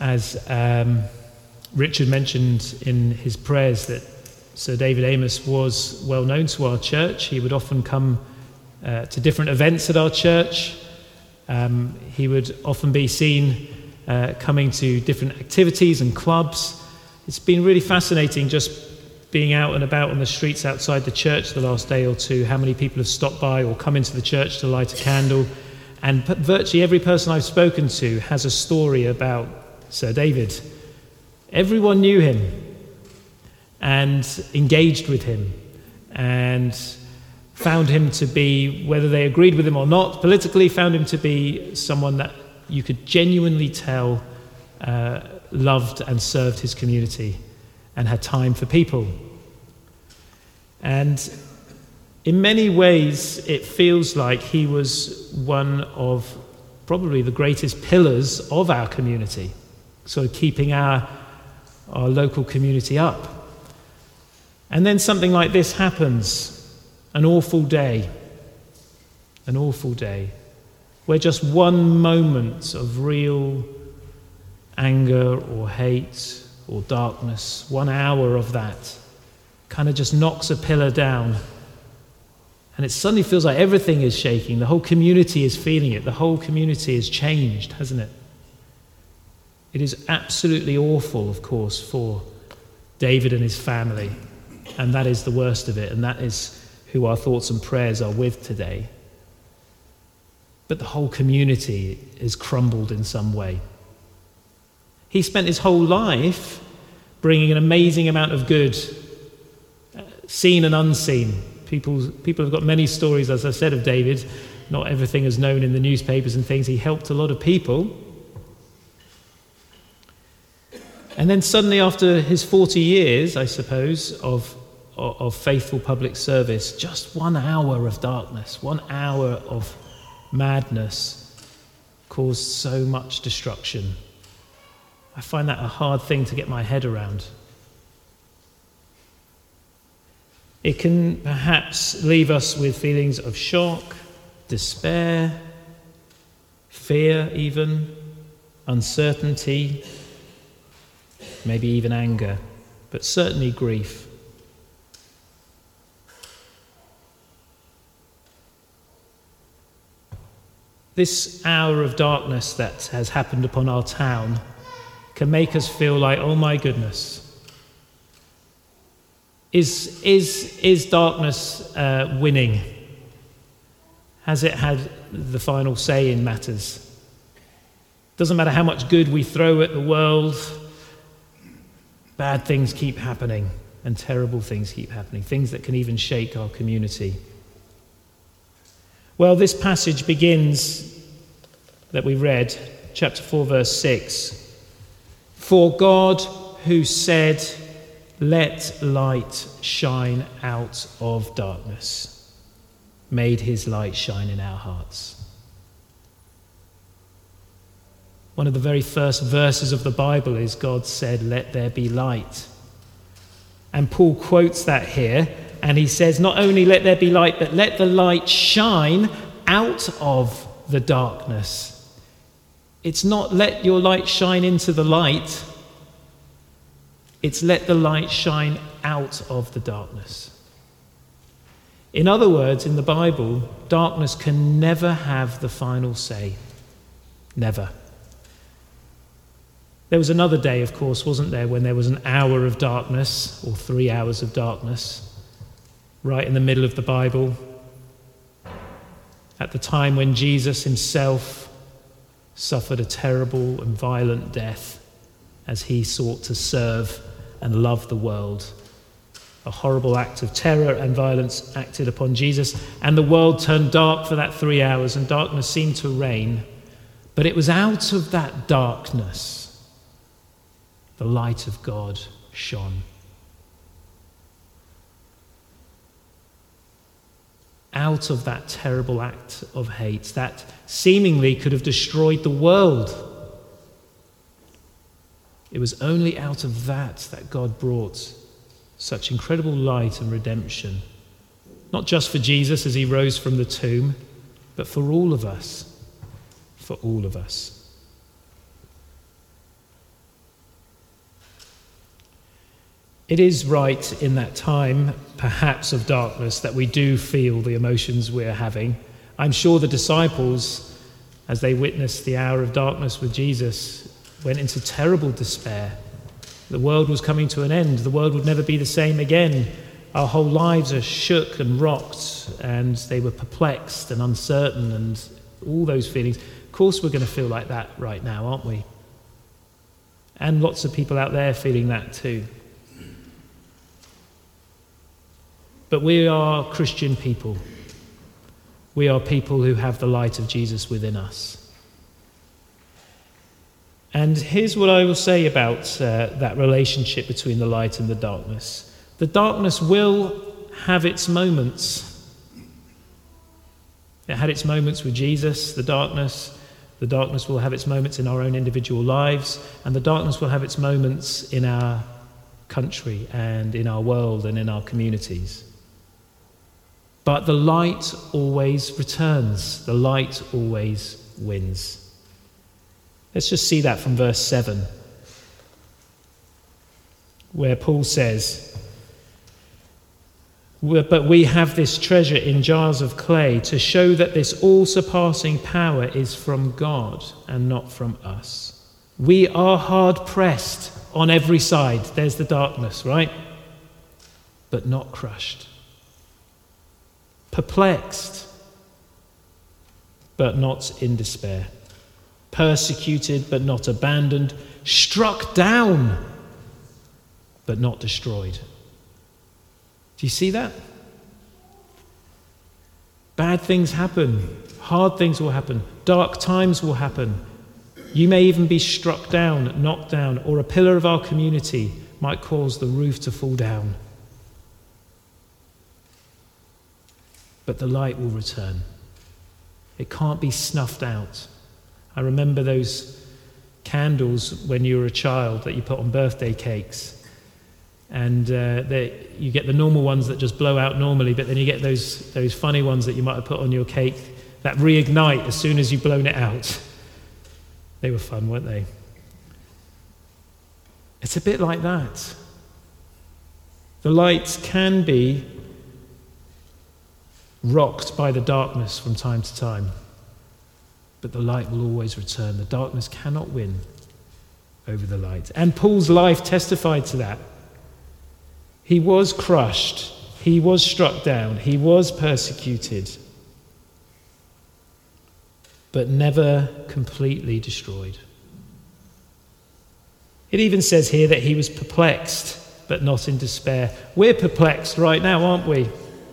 As um, Richard mentioned in his prayers, that Sir David Amess was well known to our church. He would often come uh, to different events at our church. Um, he would often be seen uh, coming to different activities and clubs. It's been really fascinating just being out and about on the streets outside the church the last day or two, how many people have stopped by or come into the church to light a candle. And virtually every person I've spoken to has a story about Sir David. Everyone knew him and engaged with him and found him to be, whether they agreed with him or not politically, found him to be someone that you could genuinely tell uh, loved and served his community and had time for people. And in many ways, it feels like he was one of probably the greatest pillars of our community, sort of keeping our, our local community up. And then something like this happens an awful day, an awful day, where just one moment of real anger or hate or darkness, one hour of that, kind of just knocks a pillar down. And it suddenly feels like everything is shaking. The whole community is feeling it. The whole community is changed, hasn't it? It is absolutely awful, of course, for David and his family. And that is the worst of it. And that is who our thoughts and prayers are with today. But the whole community is crumbled in some way. He spent his whole life bringing an amazing amount of good, uh, seen and unseen. People, people have got many stories, as I said, of David. Not everything is known in the newspapers and things. He helped a lot of people. And then suddenly, after his 40 years, I suppose, of, of faithful public service, just one hour of darkness, one hour of madness caused so much destruction I find that a hard thing to get my head around. It can perhaps leave us with feelings of shock, despair, fear, even, uncertainty, maybe even anger, but certainly grief. This hour of darkness that has happened upon our town can make us feel like, oh my goodness. Is, is, is darkness uh, winning? Has it had the final say in matters? Doesn't matter how much good we throw at the world, bad things keep happening and terrible things keep happening, things that can even shake our community. Well, this passage begins that we read, chapter 4, verse 6. For God, who said, Let light shine out of darkness, made his light shine in our hearts. One of the very first verses of the Bible is God said, Let there be light. And Paul quotes that here, and he says, Not only let there be light, but let the light shine out of the darkness. It's not let your light shine into the light, it's let the light shine out of the darkness. In other words, in the Bible, darkness can never have the final say. Never. There was another day, of course, wasn't there, when there was an hour of darkness, or three hours of darkness, right in the middle of the Bible, at the time when Jesus himself suffered a terrible and violent death as he sought to serve and love the world. A horrible act of terror and violence acted upon Jesus, and the world turned dark for that three hours, and darkness seemed to reign. But it was out of that darkness the light of God shone. out of that terrible act of hate that seemingly could have destroyed the world. It was only out of that that God brought such incredible light and redemption, not just for Jesus as he rose from the tomb, but for all of us. For all of us. It is right in that time, perhaps of darkness, that we do feel the emotions we're having. I'm sure the disciples, as they witnessed the hour of darkness with Jesus, went into terrible despair. The world was coming to an end. The world would never be the same again. Our whole lives are shook and rocked, and they were perplexed and uncertain, and all those feelings. Of course, we're going to feel like that right now, aren't we? And lots of people out there feeling that too. But we are Christian people. We are people who have the light of Jesus within us. And here's what I will say about uh, that relationship between the light and the darkness the darkness will have its moments. It had its moments with Jesus, the darkness. The darkness will have its moments in our own individual lives, and the darkness will have its moments in our country and in our world and in our communities. But the light always returns, the light always wins. Let's just see that from verse 7, where Paul says, But we have this treasure in jars of clay to show that this all surpassing power is from God and not from us. We are hard pressed on every side. There's the darkness, right? But not crushed perplexed, but not in despair, persecuted, but not abandoned, struck down, but not destroyed. Do you see that? Bad things happen, hard things will happen, dark times will happen. You may even be struck down, knocked down, or a pillar of our community might cause the roof to fall down. But the light will return. It can't be snuffed out. I remember those candles when you were a child that you put on birthday cakes. And uh, they, you get the normal ones that just blow out normally, but then you get those, those funny ones that you might have put on your cake that reignite as soon as you've blown it out. They were fun, weren't they? It's a bit like that. The light can be rocked by the darkness from time to time. But the light will always return. The darkness cannot win over the light. And Paul's life testified to that. He was crushed, he was struck down, he was persecuted, but never completely destroyed. It even says here that he was perplexed, but not in despair. We're perplexed right now, aren't we?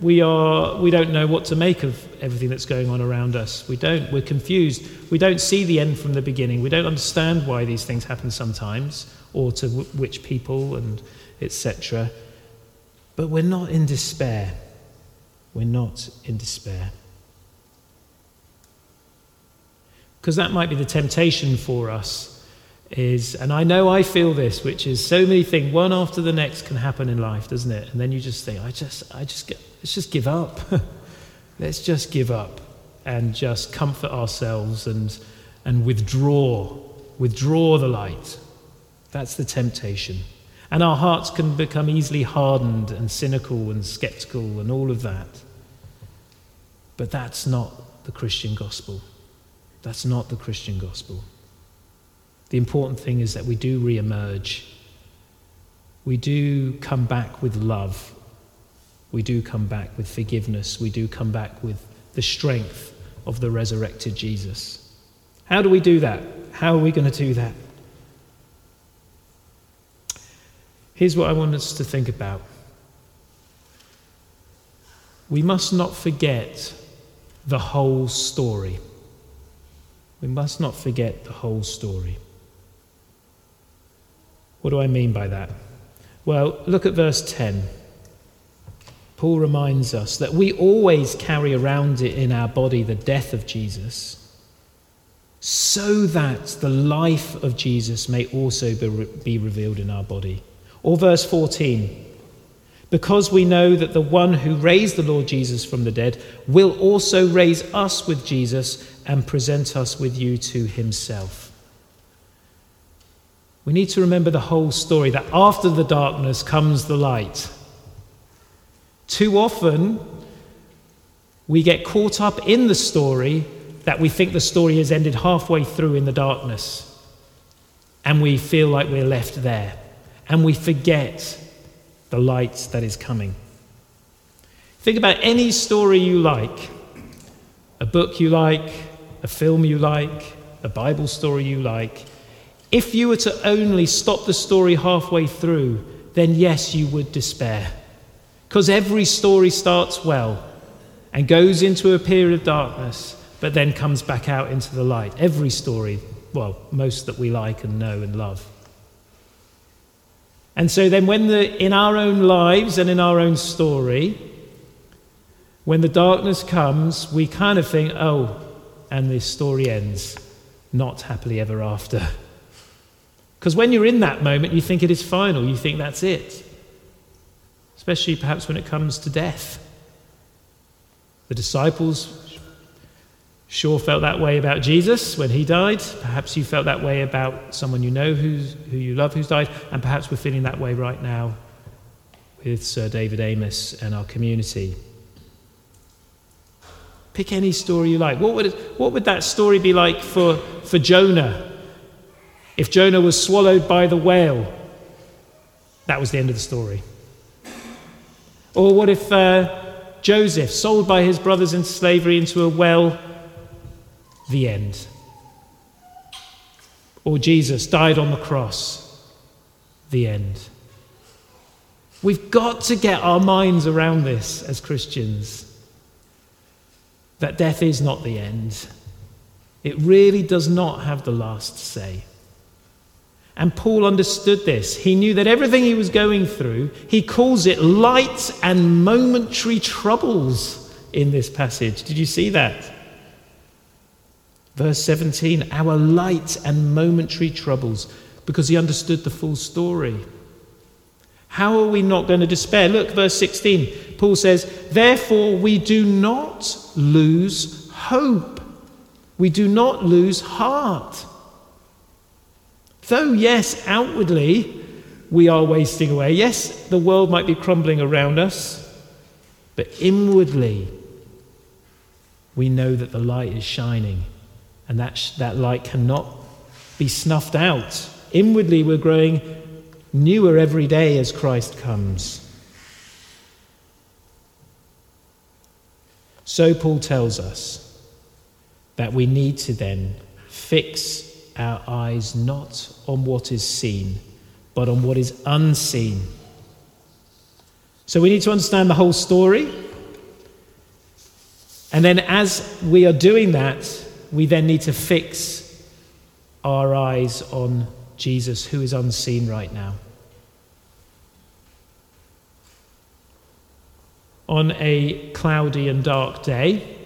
We, are, we don't know what to make of everything that's going on around us. We don't. We're confused. We don't see the end from the beginning. We don't understand why these things happen sometimes, or to w- which people, and etc. But we're not in despair. We're not in despair. Because that might be the temptation for us is, and I know I feel this, which is so many things, one after the next can happen in life, doesn't it? And then you just think, I just, I just let's just give up. let's just give up and just comfort ourselves and, and withdraw, withdraw the light. That's the temptation. And our hearts can become easily hardened and cynical and skeptical and all of that. But that's not the Christian gospel. That's not the Christian gospel. The important thing is that we do re emerge. We do come back with love. We do come back with forgiveness. We do come back with the strength of the resurrected Jesus. How do we do that? How are we going to do that? Here's what I want us to think about. We must not forget the whole story. We must not forget the whole story. What do I mean by that? Well, look at verse 10. Paul reminds us that we always carry around it in our body the death of Jesus, so that the life of Jesus may also be revealed in our body. Or verse 14 because we know that the one who raised the Lord Jesus from the dead will also raise us with Jesus and present us with you to himself. We need to remember the whole story that after the darkness comes the light. Too often, we get caught up in the story that we think the story has ended halfway through in the darkness. And we feel like we're left there. And we forget the light that is coming. Think about any story you like a book you like, a film you like, a Bible story you like. If you were to only stop the story halfway through, then yes, you would despair. Because every story starts well and goes into a period of darkness, but then comes back out into the light. Every story, well, most that we like and know and love. And so then, when the, in our own lives and in our own story, when the darkness comes, we kind of think, oh, and this story ends not happily ever after. Because when you're in that moment, you think it is final, you think that's it. Especially perhaps when it comes to death. The disciples sure felt that way about Jesus when he died. Perhaps you felt that way about someone you know who's, who you love who's died. And perhaps we're feeling that way right now with Sir David Amess and our community. Pick any story you like. What would, it, what would that story be like for, for Jonah? If Jonah was swallowed by the whale, that was the end of the story. Or what if uh, Joseph, sold by his brothers into slavery into a well, the end? Or Jesus died on the cross, the end? We've got to get our minds around this as Christians that death is not the end. It really does not have the last say. And Paul understood this. He knew that everything he was going through, he calls it light and momentary troubles in this passage. Did you see that? Verse 17, our light and momentary troubles, because he understood the full story. How are we not going to despair? Look, verse 16. Paul says, Therefore, we do not lose hope. We do not lose heart. Though, yes, outwardly we are wasting away. Yes, the world might be crumbling around us. But inwardly, we know that the light is shining and that, sh- that light cannot be snuffed out. Inwardly, we're growing newer every day as Christ comes. So, Paul tells us that we need to then fix our eyes not on what is seen, but on what is unseen. So, we need to understand the whole story. And then, as we are doing that, we then need to fix our eyes on Jesus, who is unseen right now. On a cloudy and dark day,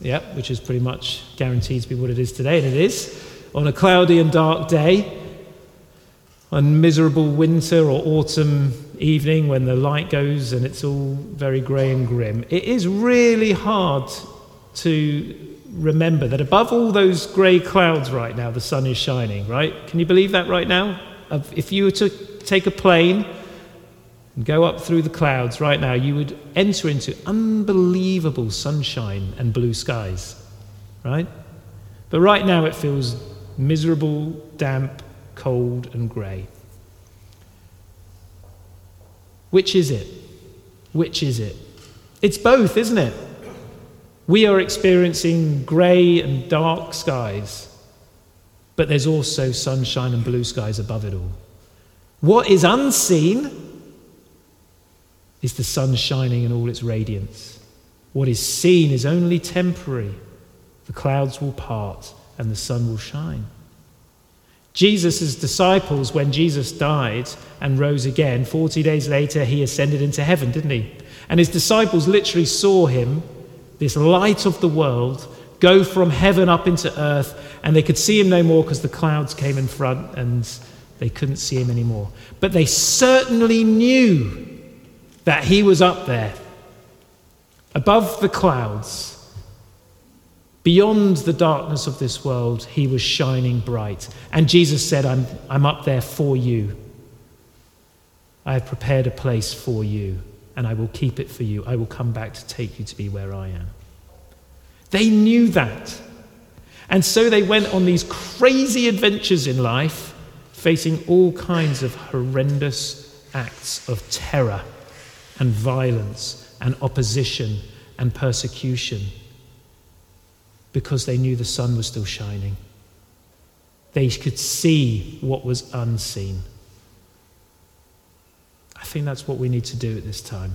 yeah, which is pretty much guaranteed to be what it is today, and it is. On a cloudy and dark day, on miserable winter or autumn evening when the light goes and it's all very grey and grim, it is really hard to remember that above all those grey clouds right now, the sun is shining, right? Can you believe that right now? If you were to take a plane and go up through the clouds right now, you would enter into unbelievable sunshine and blue skies, right? But right now it feels miserable, damp, cold, and grey. Which is it? Which is it? It's both, isn't it? We are experiencing grey and dark skies, but there's also sunshine and blue skies above it all. What is unseen is the sun shining in all its radiance. What is seen is only temporary. The clouds will part and the sun will shine. Jesus' disciples, when Jesus died and rose again, 40 days later, he ascended into heaven, didn't he? And his disciples literally saw him this light of the world, go from heaven up into earth, and they could see him no more because the clouds came in front and they couldn't see him anymore. But they certainly knew that he was up there, above the clouds. Beyond the darkness of this world, he was shining bright. And Jesus said, I'm, I'm up there for you. I have prepared a place for you, and I will keep it for you. I will come back to take you to be where I am. They knew that. And so they went on these crazy adventures in life, facing all kinds of horrendous acts of terror and violence and opposition and persecution because they knew the sun was still shining. They could see what was unseen. I think that's what we need to do at this time.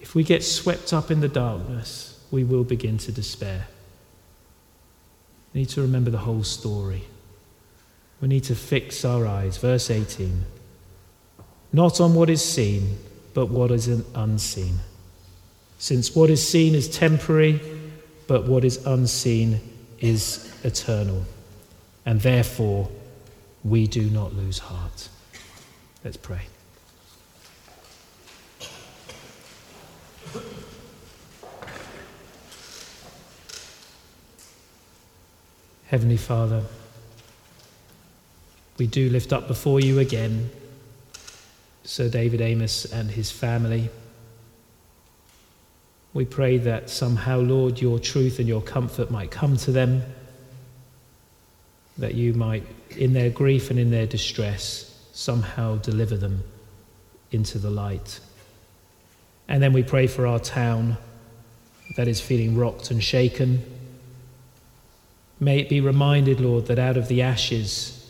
If we get swept up in the darkness, we will begin to despair. We need to remember the whole story. We need to fix our eyes. Verse 18 not on what is seen, but what is unseen. Since what is seen is temporary, but what is unseen is eternal. And therefore, we do not lose heart. Let's pray. Heavenly Father, we do lift up before you again Sir David Amess and his family. We pray that somehow, Lord, your truth and your comfort might come to them, that you might, in their grief and in their distress, somehow deliver them into the light. And then we pray for our town that is feeling rocked and shaken. May it be reminded, Lord, that out of the ashes,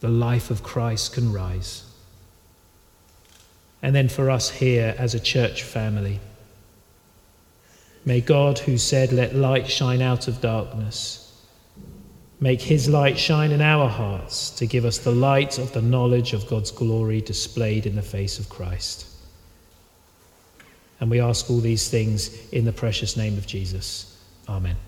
the life of Christ can rise. And then for us here as a church family, may God, who said, Let light shine out of darkness, make his light shine in our hearts to give us the light of the knowledge of God's glory displayed in the face of Christ. And we ask all these things in the precious name of Jesus. Amen.